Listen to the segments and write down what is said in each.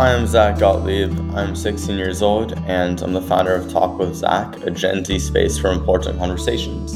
Hi, I'm Zach Gottlieb. I'm 16 years old, and I'm the founder of Talk with Zach, a Gen Z space for important conversations.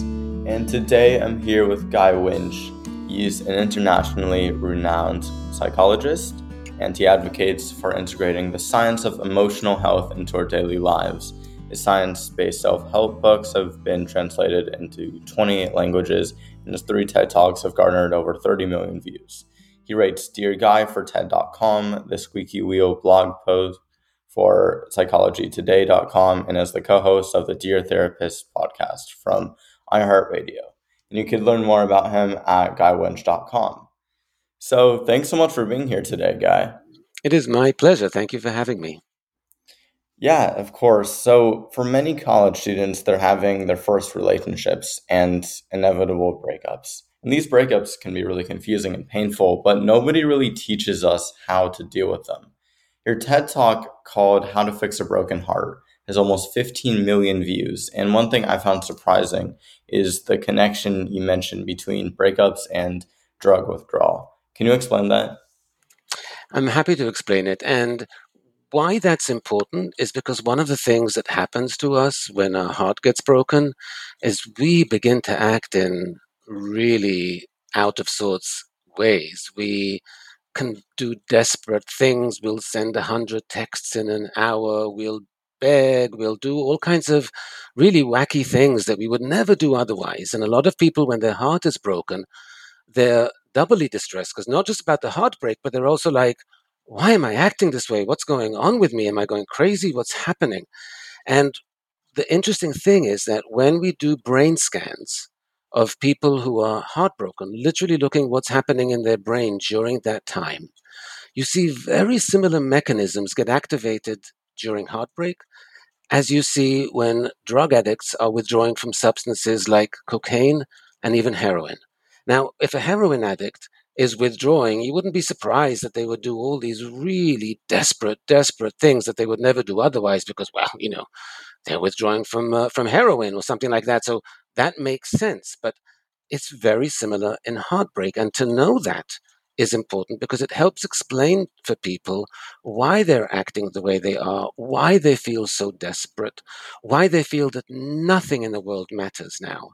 And today I'm here with Guy Winch. He's an internationally renowned psychologist, and he advocates for integrating the science of emotional health into our daily lives. His science based self help books have been translated into 28 languages, and his three TED Talks have garnered over 30 million views. He writes Dear Guy for TED.com, the Squeaky Wheel blog post for PsychologyToday.com, and as the co host of the Dear Therapist podcast from iHeartRadio. And you can learn more about him at GuyWinch.com. So thanks so much for being here today, Guy. It is my pleasure. Thank you for having me. Yeah, of course. So, for many college students, they're having their first relationships and inevitable breakups. And these breakups can be really confusing and painful, but nobody really teaches us how to deal with them. Your TED Talk called How to Fix a Broken Heart has almost 15 million views. And one thing I found surprising is the connection you mentioned between breakups and drug withdrawal. Can you explain that? I'm happy to explain it. And why that's important is because one of the things that happens to us when our heart gets broken is we begin to act in really out of sorts ways. We can do desperate things. We'll send a hundred texts in an hour. We'll beg. We'll do all kinds of really wacky things that we would never do otherwise. And a lot of people, when their heart is broken, they're doubly distressed because not just about the heartbreak, but they're also like, why am I acting this way? What's going on with me? Am I going crazy? What's happening? And the interesting thing is that when we do brain scans, of people who are heartbroken, literally looking what's happening in their brain during that time, you see very similar mechanisms get activated during heartbreak as you see when drug addicts are withdrawing from substances like cocaine and even heroin. Now, if a heroin addict is withdrawing, you wouldn't be surprised that they would do all these really desperate, desperate things that they would never do otherwise because, well, you know, they're withdrawing from uh, from heroin or something like that. So that makes sense. But it's very similar in heartbreak, and to know that is important because it helps explain for people why they're acting the way they are, why they feel so desperate, why they feel that nothing in the world matters now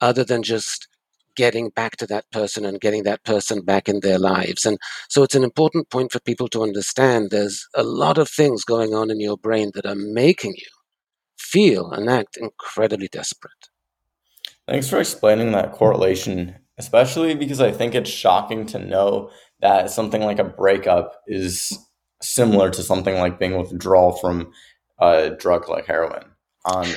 other than just getting back to that person and getting that person back in their lives. And so it's an important point for people to understand there's a lot of things going on in your brain that are making you feel and act incredibly desperate. Thanks for explaining that correlation, especially because I think it's shocking to know that something like a breakup is similar to something like being withdrawal from a drug like heroin. Um,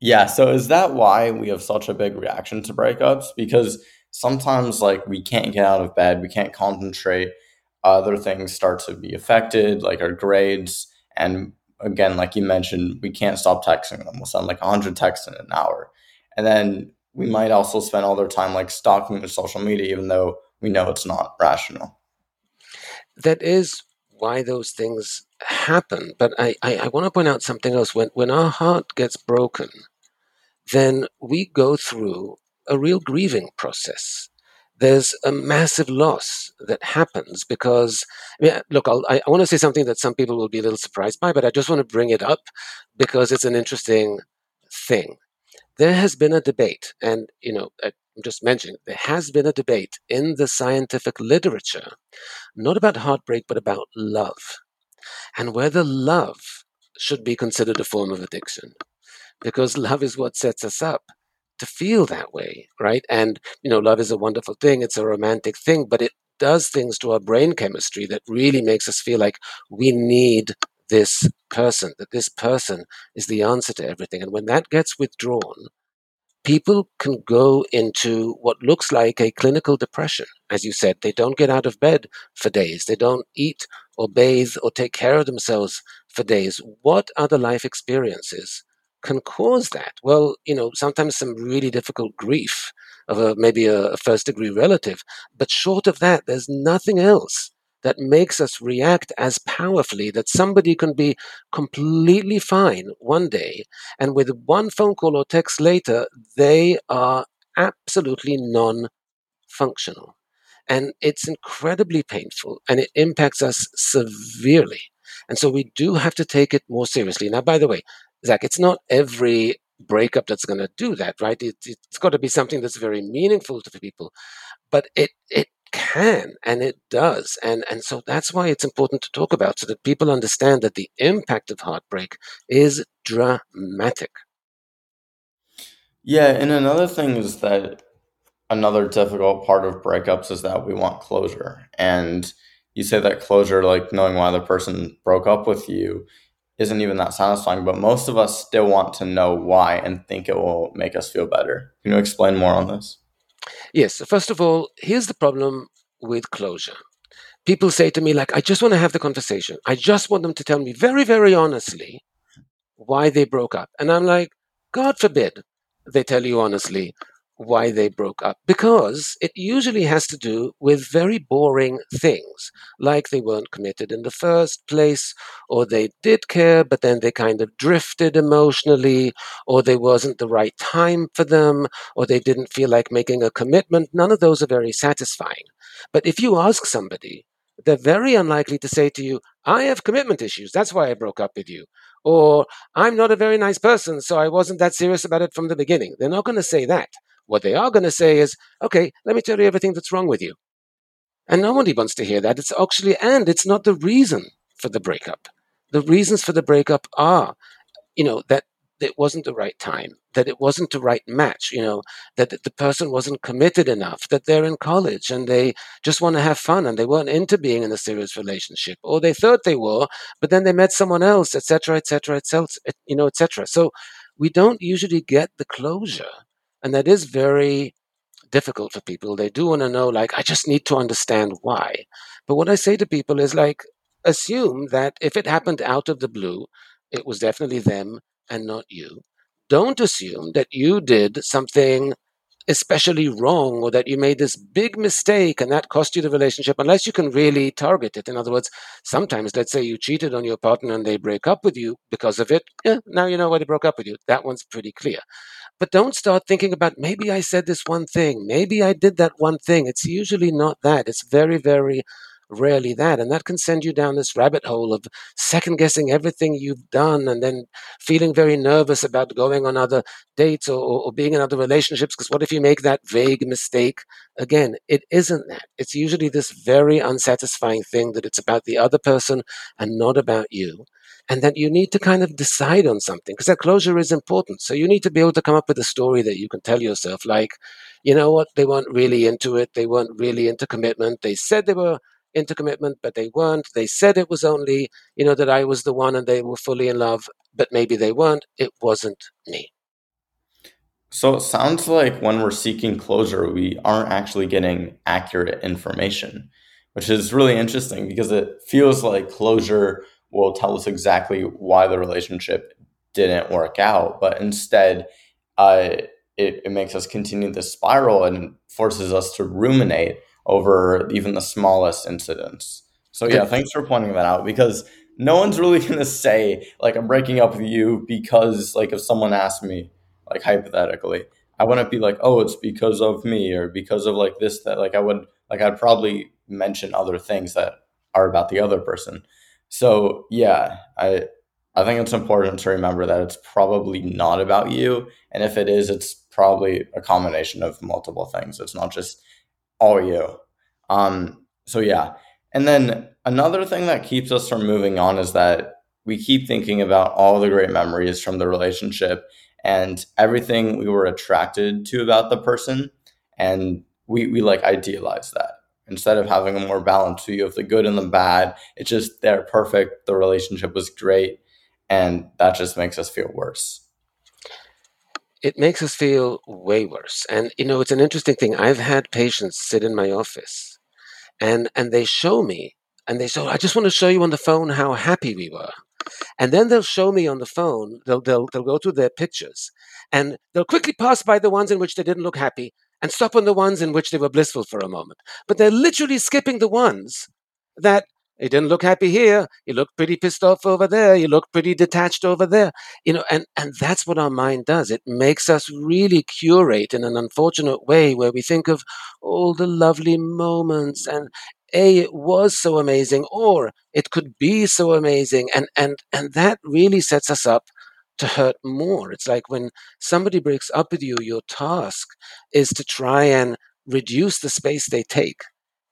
yeah. So is that why we have such a big reaction to breakups? Because sometimes like we can't get out of bed, we can't concentrate, other things start to be affected, like our grades. And again, like you mentioned, we can't stop texting them. We'll send like 100 texts in an hour. And then we might also spend all their time like stalking their social media, even though we know it's not rational. That is why those things happen. But I, I, I want to point out something else. When, when our heart gets broken, then we go through a real grieving process. There's a massive loss that happens because, I mean, look, I'll, i I want to say something that some people will be a little surprised by, but I just want to bring it up because it's an interesting thing. There has been a debate, and, you know, uh, I'm just mentioning, there has been a debate in the scientific literature, not about heartbreak, but about love, and whether love should be considered a form of addiction because love is what sets us up to feel that way, right? And, you know, love is a wonderful thing, it's a romantic thing, but it does things to our brain chemistry that really makes us feel like we need this person, that this person is the answer to everything. And when that gets withdrawn, people can go into what looks like a clinical depression. As you said, they don't get out of bed for days, they don't eat or bathe or take care of themselves for days. What other life experiences can cause that? Well, you know, sometimes some really difficult grief of a, maybe a, a first degree relative. But short of that, there's nothing else that makes us react as powerfully that somebody can be completely fine one day and with one phone call or text later they are absolutely non functional and it's incredibly painful and it impacts us severely And so we do have to take it more seriously. Now, by the way, Zach, it's not every breakup that's going to do that, right? It, has got to be something that's very meaningful to people. But it, it can and it does. And, and so that's why it's important to talk about so that people understand that the impact of heartbreak is dramatic. Yeah, and another thing is that another difficult part of breakups is that we want closure. And you say that closure, like knowing why the person broke up with you, isn't even that satisfying, but most of us still want to know why and think it will make us feel better. Can you explain more on this? Yes. So First of all, here's the problem with closure. People say to me, like, I just want to have the conversation. I just want them to tell me very, very honestly why they broke up. And I'm like, God forbid they tell you honestly why they broke up because it usually has to do with very boring things like they weren't committed in the first place or they did care but then they kind of drifted emotionally or they wasn't the right time for them or they didn't feel like making a commitment. None of those are very satisfying. But if you ask somebody they're very unlikely to say to you i have commitment issues that's why i broke up with you or i'm not a very nice person so i wasn't that serious about it from the beginning. They're not going to say that what they are going to say is, okay, let me tell you everything that's wrong with you. And nobody wants to hear that. It's actually, and it's not the reason for the breakup. The reasons for the breakup are, you know, that it wasn't the right time, that it wasn't the right match, you know, that the person wasn't committed enough, that they're in college and they just want to have fun and they weren't into being in a serious relationship, or they thought they were, but then they met someone else, etc., etc., etc., you know, etc. So we don't usually get the closure and that is very difficult for people. They do want to know, like, I just need to understand why. But what I say to people is, like, assume that if it happened out of the blue, it was definitely them and not you. Don't assume that you did something especially wrong or that you made this big mistake and that cost you the relationship unless you can really target it. In other words, sometimes let's say you cheated on your partner and they break up with you because of it. Yeah, now you know why they broke up with you. That one's pretty clear. But don't start thinking about maybe I said this one thing, maybe I did that one thing. It's usually not that. It's very, very rarely that. And that can send you down this rabbit hole of second guessing everything you've done and then feeling very nervous about going on other dates or, or, being in other relationships. Because what if you make that vague mistake? Again, it isn't that. It's usually this very unsatisfying thing that it's about the other person and not about you and that you need to kind of decide on something because that closure is important. So you need to be able to come up with a story that you can tell yourself, like, you know what, they weren't really into it. They weren't really into commitment. They said they were into commitment, but they weren't. They said it was only, you know, that I was the one and they were fully in love, but maybe they weren't. It wasn't me. So it sounds like when we're seeking closure, we aren't actually getting accurate information, which is really interesting because it feels like closure will tell us exactly why the relationship didn't work out, but instead, uh, it, it makes us continue the spiral and forces us to ruminate over even the smallest incidents. So yeah, thanks for pointing that out because no one's really gonna say like I'm breaking up with you because like if someone asked me like hypothetically, I wouldn't be like, oh, it's because of me or because of like this that like I would like I'd probably mention other things that are about the other person. So yeah, I I think it's important to remember that it's probably not about you, and if it is, it's probably a combination of multiple things. It's not just all you. Um, so yeah, and then another thing that keeps us from moving on is that we keep thinking about all the great memories from the relationship and everything we were attracted to about the person, and we we like idealize that instead of having a more balanced view of the good and the bad. It's just they're perfect. The relationship was great. And that just makes us feel worse. It makes us feel way worse. And you know it's an interesting thing. I've had patients sit in my office and and they show me and they say oh, i just want to show you on the phone how happy we were. And then they'll show me on the phone they'll, they'll, they'll go through their pictures and they'll quickly pass by the ones in which they didn't look happy and stop on the ones in which they were blissful for a moment. But they're literally skipping the ones that he didn't look happy here. You looked pretty pissed off over there. You looked pretty detached over there. You know, and, and that's what our mind does. It makes us really curate in an unfortunate way where we think of all the lovely moments and A, it was so amazing, or it could be so amazing. And, and, and that really sets us up to hurt more. It's like when somebody breaks up with you, your task is to try and reduce the space they take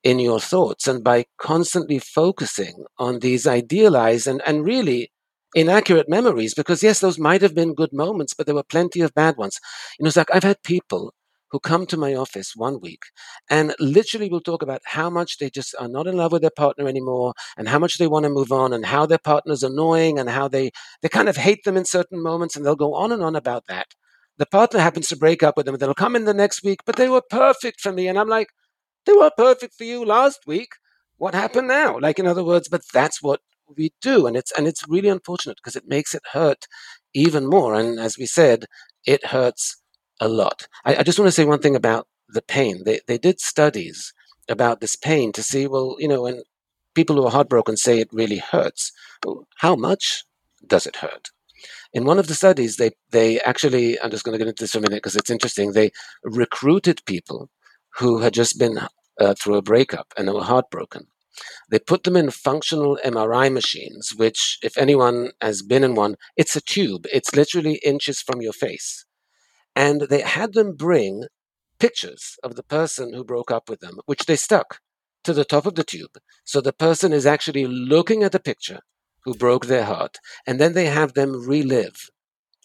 in your thoughts. And by constantly focusing on these idealized and, and really inaccurate memories, because yes, those might have been good moments, but there were plenty of bad ones. You know, it's like I've had people who come to my office one week and literally will talk about how much they just are not in love with their partner anymore and how much they want to move on and how their partner's annoying and how they, they kind of hate them in certain moments and they'll go on and on about that. The partner happens to break up with them. They'll come in the next week, but they were perfect for me. And I'm like, they were perfect for you last week. What happened now? Like, in other words, but that's what we do. And it's, and it's really unfortunate because it makes it hurt even more. And as we said, it hurts a lot. I, I just want to say one thing about the pain. They, they did studies about this pain to see, well, you know, when people who are heartbroken say it really hurts, how much does it hurt? In one of the studies, they, they actually, I'm just going to get into this for a minute because it's interesting, they recruited people who had just been uh, through a breakup and were heartbroken. They put them in functional MRI machines, which, if anyone has been in one, it's a tube. It's literally inches from your face and they had them bring pictures of the person who broke up with them, which they stuck to the top of the tube. So the person is actually looking at the picture who broke their heart, and then they have them relive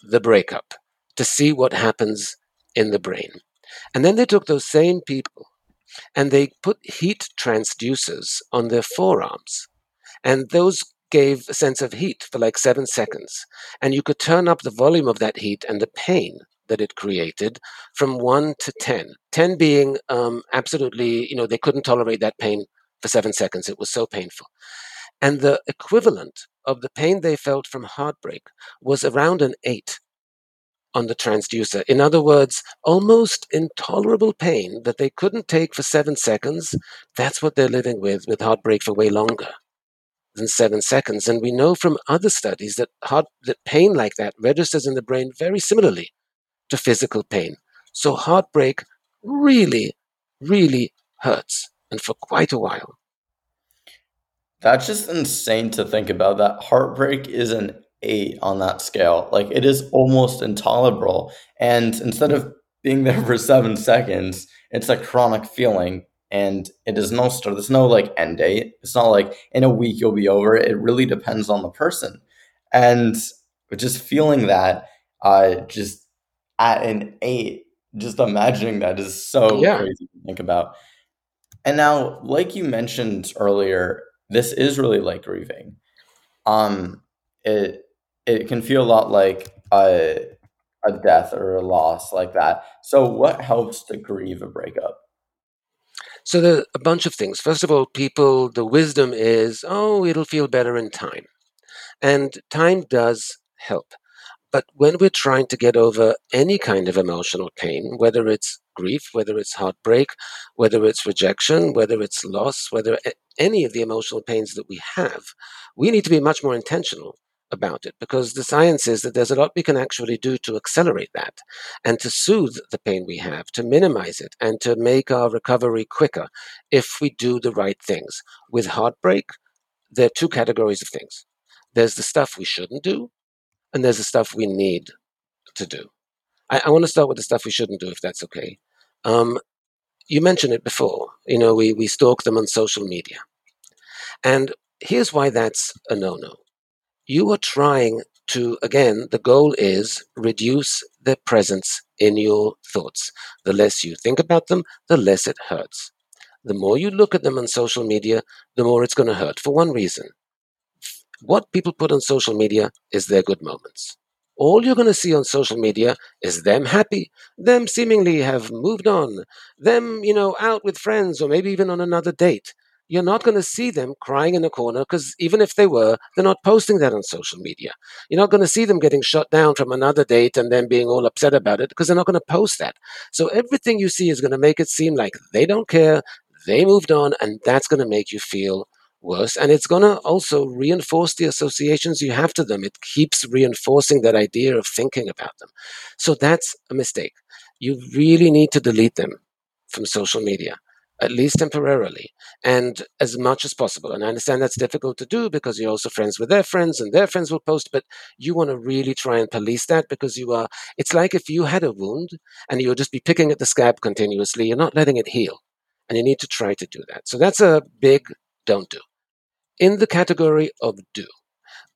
the breakup to see what happens in the brain. And then they took those same people and they put heat transducers on their forearms. And those gave a sense of heat for like seven seconds. And you could turn up the volume of that heat and the pain that it created from 1 to 10. 10 being um, absolutely, you know, they couldn't tolerate that pain for seven seconds. It was so painful. And the equivalent of the pain they felt from heartbreak was around an 8 on the transducer. In other words, almost intolerable pain that they couldn't take for seven seconds. That's what they're living with, with heartbreak for way longer than seven seconds. And we know from other studies that heart, that pain like that registers in the brain very similarly to physical pain. So heartbreak really, really hurts, and for quite a while. That's just insane to think about. That heartbreak is an eight on that scale. Like it is almost intolerable. And instead of being there for seven seconds, it's a chronic feeling and it is no start. There's no like end date. It's not like in a week you'll be over. It really depends on the person. And just feeling that uh just at an eight, just imagining that is so yeah. crazy to think about. And now, like you mentioned earlier, this is really like grieving. Um, it it can feel a lot like a a death or a loss like that. So, what helps to grieve a breakup? So, there are a bunch of things. First of all, people, the wisdom is, oh, it'll feel better in time. And time does help. But when we're trying to get over any kind of emotional pain, whether it's grief, whether it's heartbreak, whether it's rejection, whether it's loss, whether any of the emotional pains that we have, we need to be much more intentional about it because the science is that there's a lot we can actually do to accelerate that and to soothe the pain we have, to minimize it, and to make our recovery quicker if we do the right things. With heartbreak, there are two categories of things there's the stuff we shouldn't do, and there's the stuff we need to do. I, I want to start with the stuff we shouldn't do, if that's okay. Um, you mentioned it before. You know, we, we stalk them on social media. And here's why that's a no no. You are trying to, again, the goal is reduce their presence in your thoughts. The less you think about them, the less it hurts. The more you look at them on social media, the more it's going to hurt for one reason what people put on social media is their good moments. All you're going to see on social media is them happy, them seemingly have moved on, them, you know, out with friends or maybe even on another date. You're not going to see them crying in a corner because even if they were, they're not posting that on social media. You're not going to see them getting shut down from another date and then being all upset about it because they're not going to post that. So everything you see is going to make it seem like they don't care, they moved on, and that's going to make you feel worse. And it's going to also reinforce the associations you have to them. It keeps reinforcing that idea of thinking about them. So that's a mistake. You really need to delete them from social media. at least temporarily, and as much as possible. And I understand that's difficult to do because you're also friends with their friends and their friends will post, but you want to really try and police that because you are, it's like if you had a wound and you'll just be picking at the scab continuously, you're not letting it heal. And you need to try to do that. So that's a big don't do. In the category of do,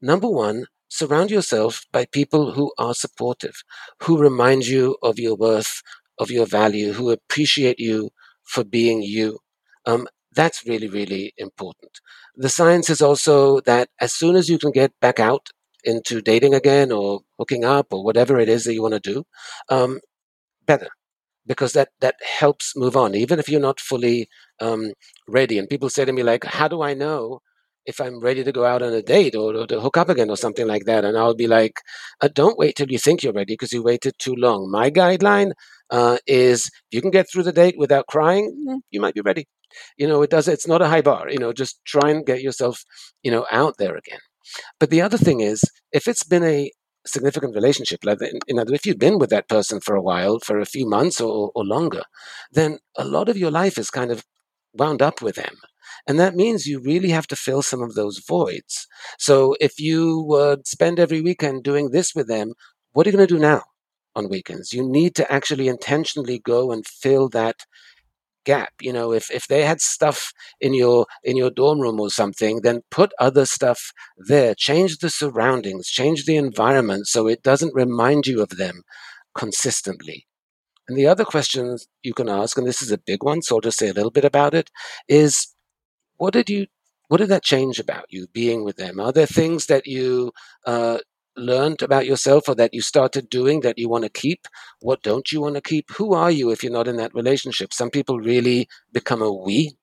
number one, surround yourself by people who are supportive, who remind you of your worth, of your value, who appreciate you for being you. Um, that's really, really important. The science is also that as soon as you can get back out into dating again or hooking up or whatever it is that you want to do, um, better because that that helps move on even if you're not fully um, ready and people say to me like how do i know if i'm ready to go out on a date or, or to hook up again or something like that and i'll be like uh, don't wait till you think you're ready because you waited too long my guideline uh, is if you can get through the date without crying, mm, you might be ready. You know, it does. It's not a high bar. You know, just try and get yourself, you know, out there again. But the other thing is, if it's been a significant relationship, like in, other, if you've been with that person for a while, for a few months or, or longer, then a lot of your life is kind of wound up with them. And that means you really have to fill some of those voids. So if you would spend every weekend doing this with them, what are you going to do now? on weekends. You need to actually intentionally go and fill that gap you know if if they had stuff in your in your dorm room or something then put other stuff there change the surroundings change the environment so it doesn't remind you of them consistently and the other question you can ask and this is a big one so i'll just say a little bit about it is what did you what did that change about you being with them are there things that you uh, learned about yourself or that you started doing that you want to keep? What don't you want to keep? Who are you if you're not in that relationship? Some people really become a we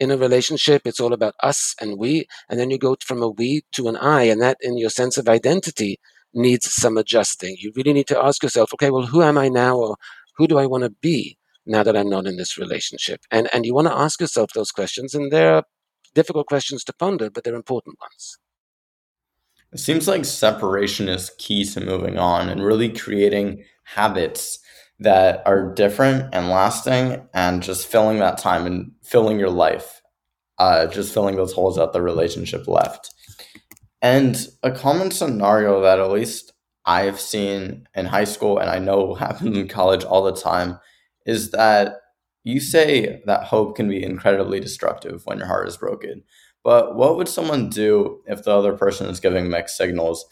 in a relationship. It's all about us and we. And then you go from a we to an I, and that in your sense of identity needs some adjusting. You really need to ask yourself, okay, well, who am I now or who do I want to be now that I'm not in this relationship? And and you want to ask yourself those questions, and they're difficult questions to ponder, but they're important ones. It seems like separation is key to moving on and really creating habits that are different and lasting and just filling that time and filling your life, uh, just filling those holes that the relationship left. And a common scenario that at least I've seen in high school and I know happens in college all the time is that you say that hope can be incredibly destructive when your heart is broken. But what would someone do if the other person is giving mixed signals?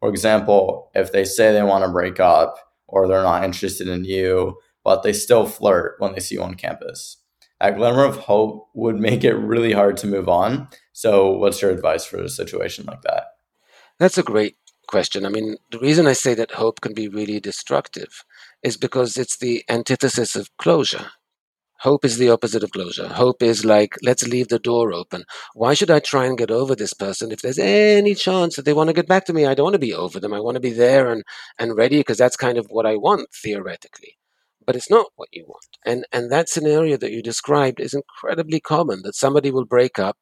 For example, if they say they want to break up or they're not interested in you, but they still flirt when they see you on campus. That glimmer of hope would make it really hard to move on. So, what's your advice for a situation like that? That's a great question. I mean, the reason I say that hope can be really destructive is because it's the antithesis of closure. Hope is the opposite of closure. Hope is like, let's leave the door open. Why should I try and get over this person if there's any chance that they want to get back to me? I don't want to be over them. I want to be there and, and ready because that's kind of what I want theoretically. But it's not what you want. And, and that scenario that you described is incredibly common that somebody will break up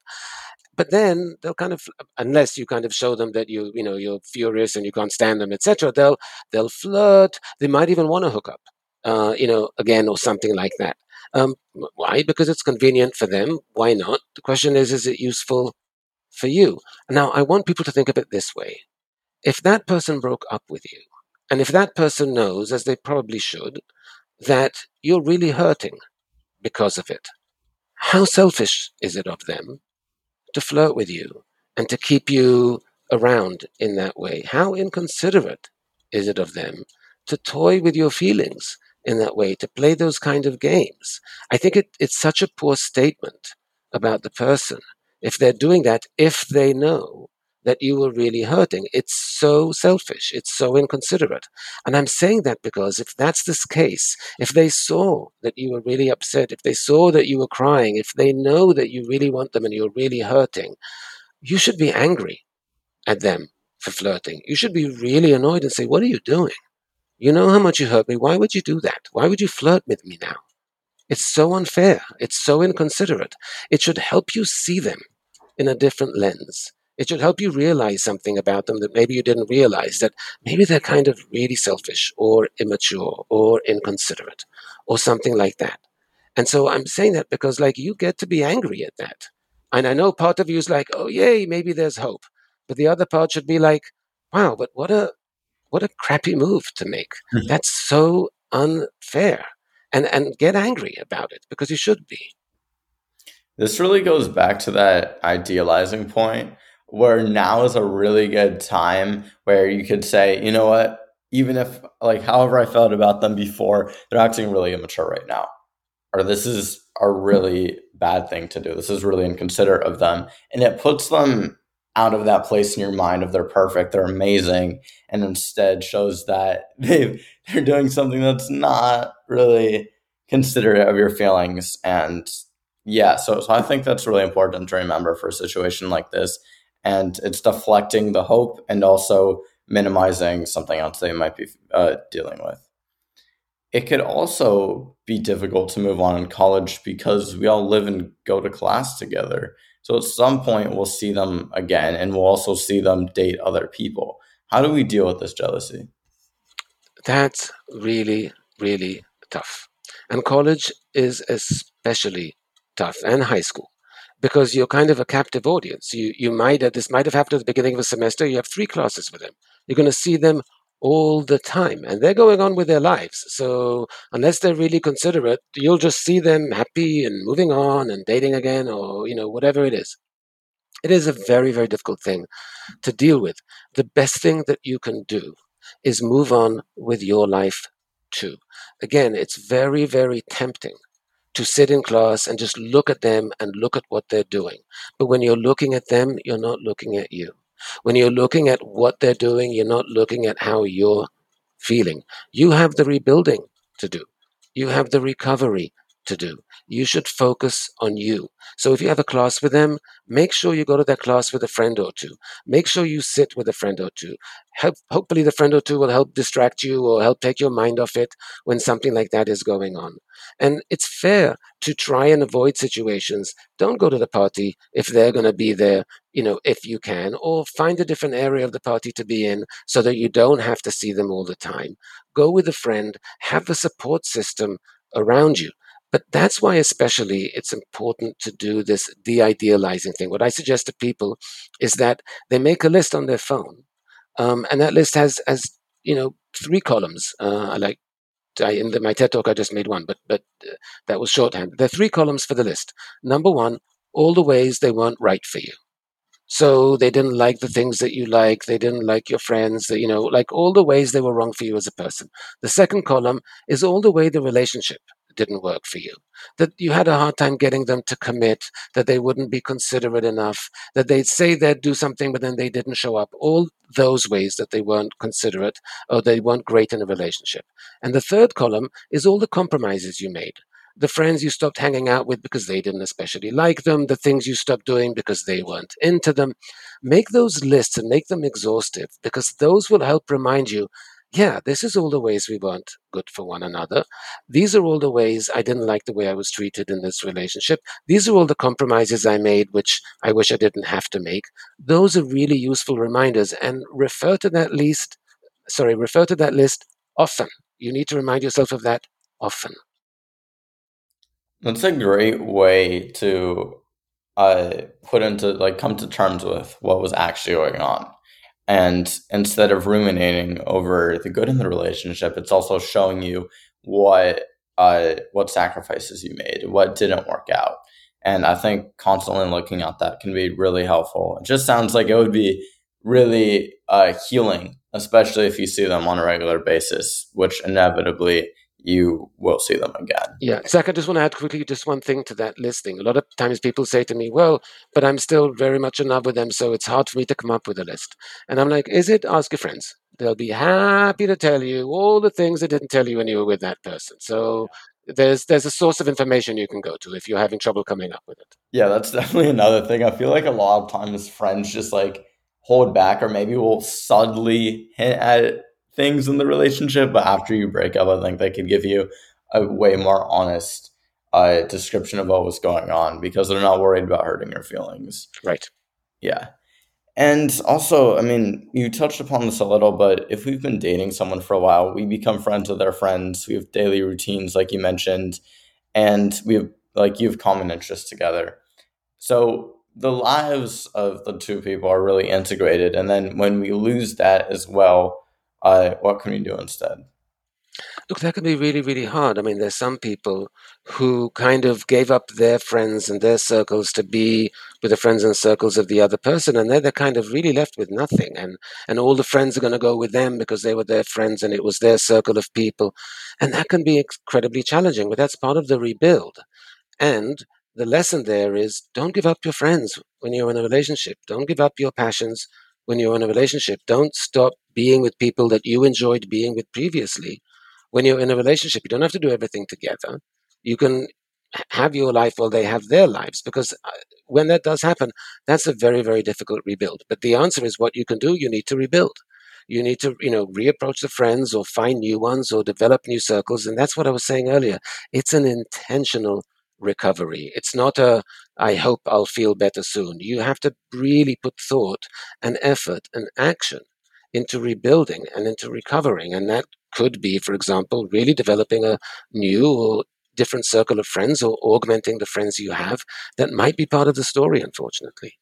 but then they'll kind of unless you kind of show them that you you know you're furious and you can't stand them etc they'll they'll flirt they might even want to hook up uh, you know again or something like that um, why? Because it's convenient for them. Why not? The question is, is it useful for you? Now, I want people to think of it this way. If that person broke up with you, and if that person knows, as they probably should, that you're really hurting because of it, how selfish is it of them to flirt with you and to keep you around in that way? How inconsiderate is it of them to toy with your feelings in that way, to play those kind of games. I think it, it's such a poor statement about the person if they're doing that, if they know that you were really hurting. It's so selfish. It's so inconsiderate. And I'm saying that because if that's this case, if they saw that you were really upset, if they saw that you were crying, if they know that you really want them and you're really hurting, you should be angry at them for flirting. You should be really annoyed and say, What are you doing? You know how much you hurt me. Why would you do that? Why would you flirt with me now? It's so unfair. It's so inconsiderate. It should help you see them in a different lens. It should help you realize something about them that maybe you didn't realize that maybe they're kind of really selfish or immature or inconsiderate or something like that. And so I'm saying that because, like, you get to be angry at that. And I know part of you is like, oh, yay, maybe there's hope. But the other part should be like, wow, but what a what a crappy move to make. Mm-hmm. That's so unfair. And and get angry about it because you should be. This really goes back to that idealizing point where now is a really good time where you could say, you know what, even if like however I felt about them before, they're acting really immature right now. Or this is a really bad thing to do. This is really inconsiderate of them. And it puts them out of that place in your mind of they're perfect, they're amazing, and instead shows that they they're doing something that's not really considerate of your feelings. And yeah, so so I think that's really important to remember for a situation like this. And it's deflecting the hope and also minimizing something else they might be uh, dealing with. It could also be difficult to move on in college because we all live and go to class together. So at some point, we'll see them again, and we'll also see them date other people. How do we deal with this jealousy? That's really, really tough. And college is especially tough, and high school, because you're kind of a captive audience. You you might uh, this might have happened at the beginning of a semester. You have three classes with them. You're going to see them all the time and they're going on with their lives. So unless they're really considerate you'll just see them happy and moving on and dating again or you know whatever it is. It is a very very difficult thing to deal with. The best thing that you can do is move on with your life too. Again it's very very tempting to sit in class and just look at them and look at what they're doing. But when you're looking at them you're not looking at you when you're looking at what they're doing, you're not looking at how you're feeling. You have the rebuilding to do. You have the recovery to do. You should focus on you. So if you have a class with them, make sure you go to that class with a friend or two. Make sure you sit with a friend or two. Help, hopefully, the friend or two will help distract you or help take your mind off it when something like that is going on. And it's fair to try and avoid situations. Don't go to the party if they're going to be there, you know, if you can, or find a different area of the party to be in so that you don't have to see them all the time. Go with a friend, have a support system around you. But that's why, especially, it's important to do this de idealizing thing. What I suggest to people is that they make a list on their phone, um, and that list has, has you know, three columns. Uh, I like I, in the, my TED talk, I just made one, but but uh, that was shorthand. There are three columns for the list. Number one, all the ways they weren't right for you. So they didn't like the things that you like. They didn't like your friends. You know, like all the ways they were wrong for you as a person. The second column is all the way the relationship didn't work for you, that you had a hard time getting them to commit, that they wouldn't be considerate enough, that they'd say they'd do something, but then they didn't show up. All those ways that they weren't considerate or they weren't great in a relationship. And the third column is all the compromises you made. The friends you stopped hanging out with because they didn't especially like them, the things you stopped doing because they weren't into them. Make those lists and make them exhaustive because those will help remind you yeah, this is all the ways we weren't good for one another. These are all the ways I didn't like the way I was treated in this relationship. These are all the compromises I made, which I wish I didn't have to make. Those are really useful reminders and refer to that list, sorry, refer to that list often. You need to remind yourself of that often. That's a great way to uh, put into, like, come to terms with what was actually going on. And instead of ruminating over the good in the relationship, it's also showing you what uh, what sacrifices you made, what didn't work out. And I think constantly looking at that can be really helpful. It just sounds like it would be really uh, healing, especially if you see them on a regular basis, which inevitably you will see them again. Yeah, Zach, I just want to add quickly just one thing to that listing. A lot of times people say to me, well, but I'm still very much in love with them, so it's hard for me to come up with a list. And I'm like, is it? Ask your friends. They'll be happy to tell you all the things they didn't tell you when you were with that person. So there's there's a source of information you can go to if you're having trouble coming up with it. Yeah, that's definitely another thing. I feel like a lot of times friends just like hold back or maybe will subtly hint at things in the relationship, but after you break up, I think they could give you a way more honest uh, description of what was going on because they're not worried about hurting your feelings. Right. Yeah. And also, I mean, you touched upon this a little, but if we've been dating someone for a while, we become friends with our friends. We have daily routines, like you mentioned. and we have like you have common interests together. So the lives of the two people are really integrated, and then when we lose that as well, what can we do instead? Look, that can be really, really hard. I mean, there's some people who kind of gave up their friends and their circles to be with the friends and circles of the other person, and they're, they're kind of really left with nothing. And, and all the friends are going to go with them because they were their friends and it was their circle of people. And that can be incredibly challenging, but that's part of the rebuild. And the lesson there is don't give up your friends when you're in a relationship, don't give up your passions when you're in a relationship. Don't stop being with people that you enjoyed being with previously when you're in a relationship, you don't have to do everything together. You can have your life while they have their lives because uh, when that does happen, that's a very, very difficult rebuild. But the answer is what you can do, you need to rebuild. You need to, you know, reapproach the friends or find new ones or develop new circles. And that's what I was saying earlier. It's an intentional recovery. It's not a, I hope I'll feel better soon. You have to really put thought and effort and action into rebuilding and into recovering. And that could be, for example, really developing a new or different circle of friends or augmenting the friends you have that might be part of the story, unfortunately.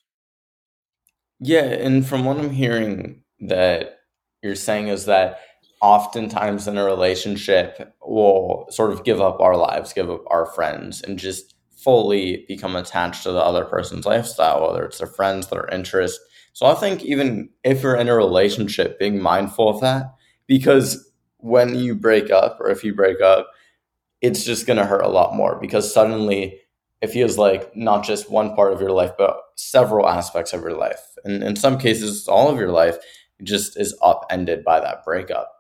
Yeah, and from what I'm hearing that you're saying is that oftentimes in a relationship we'll sort of give up our lives, give up our friends, and just fully become attached to the other person's lifestyle, whether it's their friends, their interests. So I think even if you're in a relationship, being mindful of that, because when you break up or if you break up, it's just going to hurt a lot more because suddenly it feels like not just one part of your life, but several aspects of your life. And in some cases, all of your life just is upended by that breakup.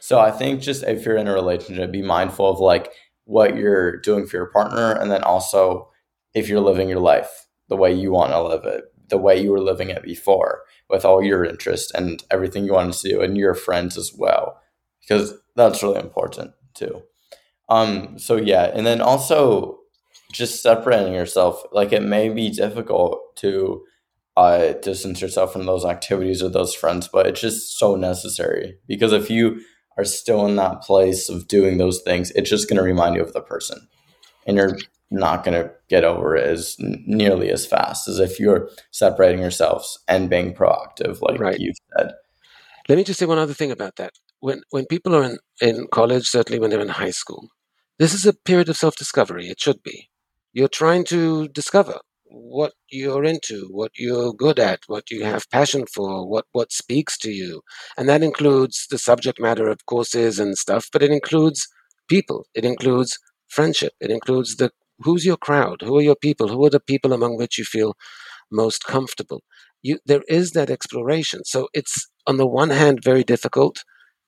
So I think just if you're in a relationship, be mindful of like what you're doing for your partner. And then also if you're living your life the way you want to live it, the way you were living it before with all your interests and everything you wanted to do and your friends as well because that's really important too. Um, so yeah, and then also just separating yourself. Like it may be difficult to uh, distance yourself from those activities or those friends, but it's just so necessary because if you are still in that place of doing those things, it's just going to remind you of the person, and you're not going to get over it as nearly as fast as if you're separating yourselves and being proactive, like right. you said. Let me just say one other thing about that when when people are in, in college, certainly when they're in high school, this is a period of self discovery. It should be. You're trying to discover what you're into, what you're good at, what you have passion for, what what speaks to you, and that includes the subject matter of courses and stuff. But it includes people. It includes friendship. It includes the who's your crowd, who are your people, who are the people among which you feel most comfortable. You, there is that exploration. So it's on the one hand very difficult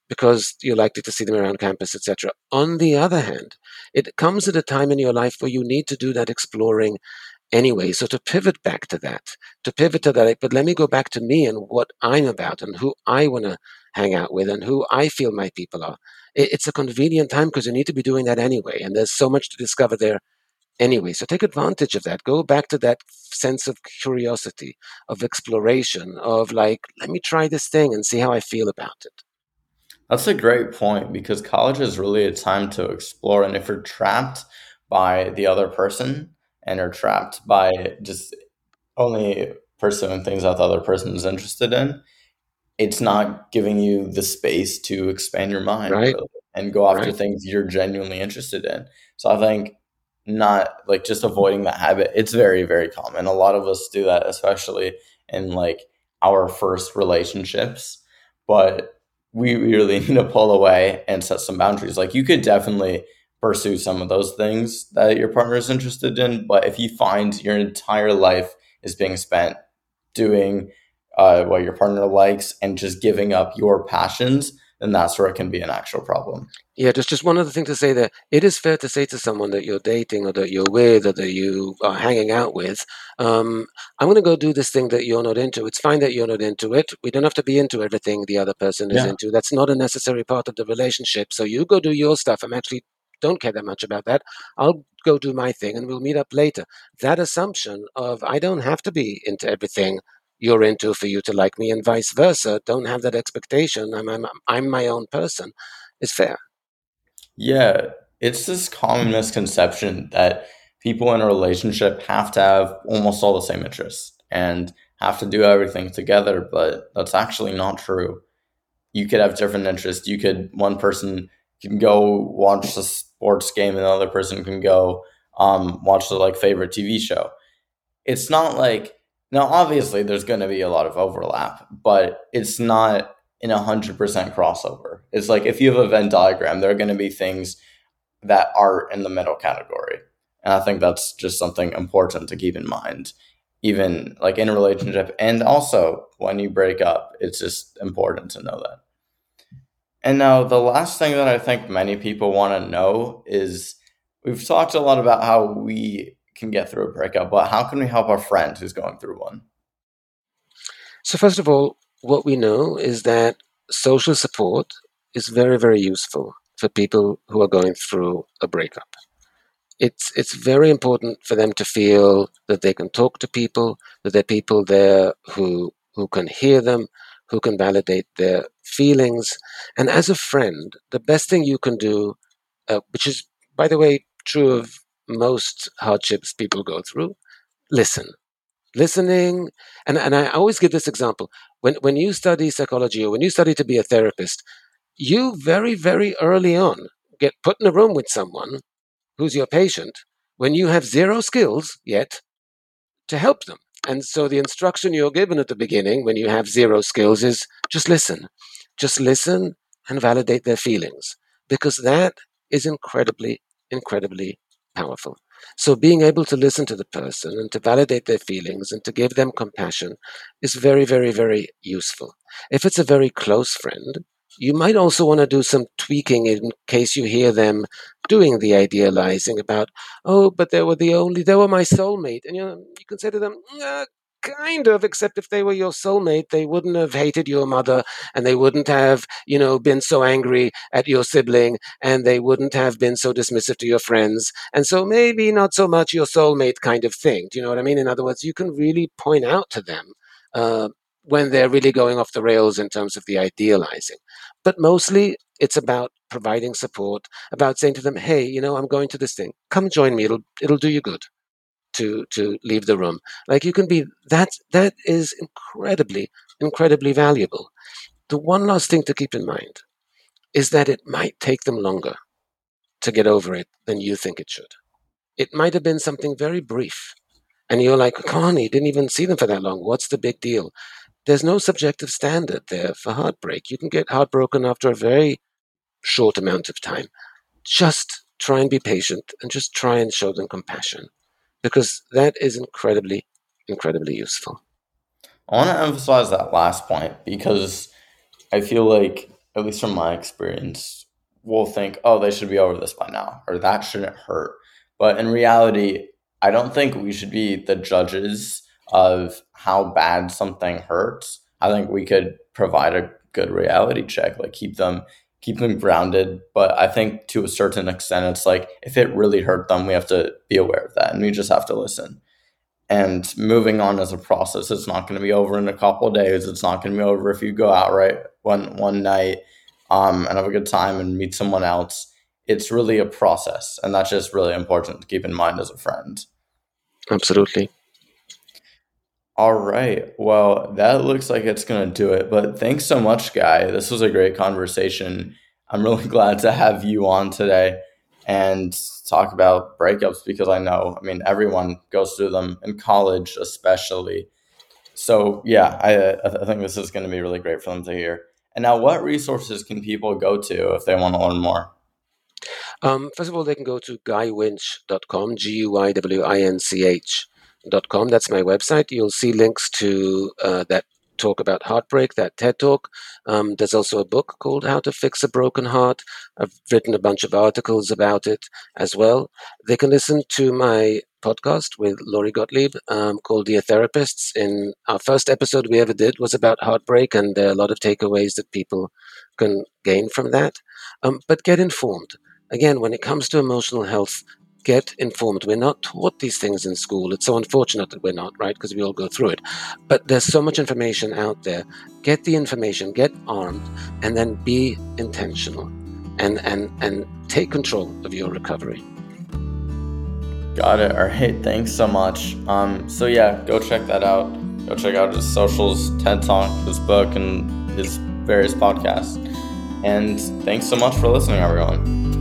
because you're likely to see them around campus, etc. On the other hand, it comes at a time in your life where you need to do that exploring anyway. So to pivot back to that, to pivot to that, but let me go back to me and what I'm about and who I want to hang out with and who I feel my people are. It's a convenient time because you need to be doing that anyway. And there's so much to discover there anyway. So take advantage of that. Go back to that sense of curiosity, of exploration, of like, let me try this thing and see how I feel about it. That's a great point because college is really a time to explore. And if you're trapped by the other person and are trapped by just only pursuing things that the other person is interested in, it's not giving you the space to expand your mind right. really, and go after right. things you're genuinely interested in. So I think not like just avoiding that habit, it's very, very common. A lot of us do that, especially in like our first relationships. But we really need to pull away and set some boundaries. Like you could definitely pursue some of those things that your partner is interested in, but if you find your entire life is being spent doing uh, what your partner likes and just giving up your passions, then that's where it can be an actual problem. Yeah, just just one other thing to say there. It is fair to say to someone that you're dating or that you're with or that you are hanging out with, um, I'm going to go do this thing that you're not into. It's fine that you're not into it. We don't have to be into everything the other person is Yeah. into. That's not a necessary part of the relationship. So you go do your stuff. I'm actually don't care that much about that. I'll go do my thing and we'll meet up later. That assumption of I don't have to be into everything you're into for you to like me and vice versa. Don't have that expectation. I'm, I'm, I'm my own person is fair. Yeah, it's this common misconception that people in a relationship have to have almost all the same interests and have to do everything together, but that's actually not true. You could have different interests. You could one person can go watch the sports game and the other person can go um, watch the like favorite TV show. It's not like now obviously there's going to be a lot of overlap, but it's not in a hundred percent crossover. It's like if you have a Venn diagram, there are going to be things that are in the middle category, and I think that's just something important to keep in mind, even like in a relationship, and also when you break up. It's just important to know that. And now the last thing that I think many people want to know is we've talked a lot about how we can get through a breakup, but how can we help our friend who's going through one? So, first of all, what we know is that social support is very, very useful for people who are going through a breakup. It's, it's very important for them to feel that they can talk to people, that there are people there who, who can hear them, who can validate their feelings. And as a friend, the best thing you can do, uh, which is, by the way, true of most hardships people go through, listen. Listening, and, and I always give this example. When, when you study psychology or when you study to be a therapist, you very, very early on get put in a room with someone who's your patient when you have zero skills yet to help them. And so the instruction you're given at the beginning when you have zero skills is just listen. Just listen and validate their feelings because that is incredibly, incredibly powerful. So being able to listen to the person and to validate their feelings and to give them compassion is very, very, very useful. If it's a very close friend, you might also want to do some tweaking in case you hear them doing the idealizing about, oh, but they were the only, they were my soulmate. And you, know, you can say to them, uh, kind of, except if they were your soulmate, they wouldn't have hated your mother and they wouldn't have, you know, been so angry at your sibling and they wouldn't have been so dismissive to your friends. And so maybe not so much your soulmate kind of thing. Do you know what I mean? In other words, you can really point out to them uh, when they're really going off the rails in terms of the idealizing. But mostly it's about providing support, about saying to them, hey, you know, I'm going to this thing. Come join me. It'll, it'll do you good to, to leave the room. Like you can be, that, that is incredibly, incredibly valuable. The one last thing to keep in mind is that it might take them longer to get over it than you think it should. It might have been something very brief. And you're like, come on, you didn't even see them for that long. What's the big deal? there's no subjective standard there for heartbreak. You can get heartbroken after a very short amount of time. Just try and be patient and just try and show them compassion because that is incredibly, incredibly useful. I want to emphasize that last point because I feel like, at least from my experience, we'll think, oh, they should be over this by now, or that shouldn't hurt. But in reality, I don't think we should be the judges of how bad something hurts, I think we could provide a good reality check, like keep them keep them grounded. But I think to a certain extent, it's like if it really hurt them, we have to be aware of that, and we just have to listen. And moving on as a process, it's not going to be over in a couple days. It's not going to be over if you go out right one one night um, and have a good time and meet someone else. It's really a process, and that's just really important to keep in mind as a friend. Absolutely. All right. Well, that looks like it's going to do it. But thanks so much, Guy. This was a great conversation. I'm really glad to have you on today and talk about breakups because I know, I mean, everyone goes through them in college, especially. So, yeah, I, I think this is going to be really great for them to hear. And now, what resources can people go to if they want to learn more? Um, first of all, they can go to guywinch.com, G U I W I N C H com. That's my website. You'll see links to uh, that talk about heartbreak, that TED talk. Um, there's also a book called How to Fix a Broken Heart. I've written a bunch of articles about it as well. They can listen to my podcast with Lori Gottlieb um, called Dear Therapists. In our first episode we ever did was about heartbreak, and there are a lot of takeaways that people can gain from that. Um, but get informed. Again, when it comes to emotional health, get informed. We're not taught these things in school. It's so unfortunate that we're not, right? Because we all go through it. But there's so much information out there. Get the information, get armed, and then be intentional. and and and take control of your recovery. Got it. All right. Thanks so much. Um, so yeah, go check that out. Go check out his socials, TED Talk, his book, and his various podcasts. And thanks so much for listening, everyone.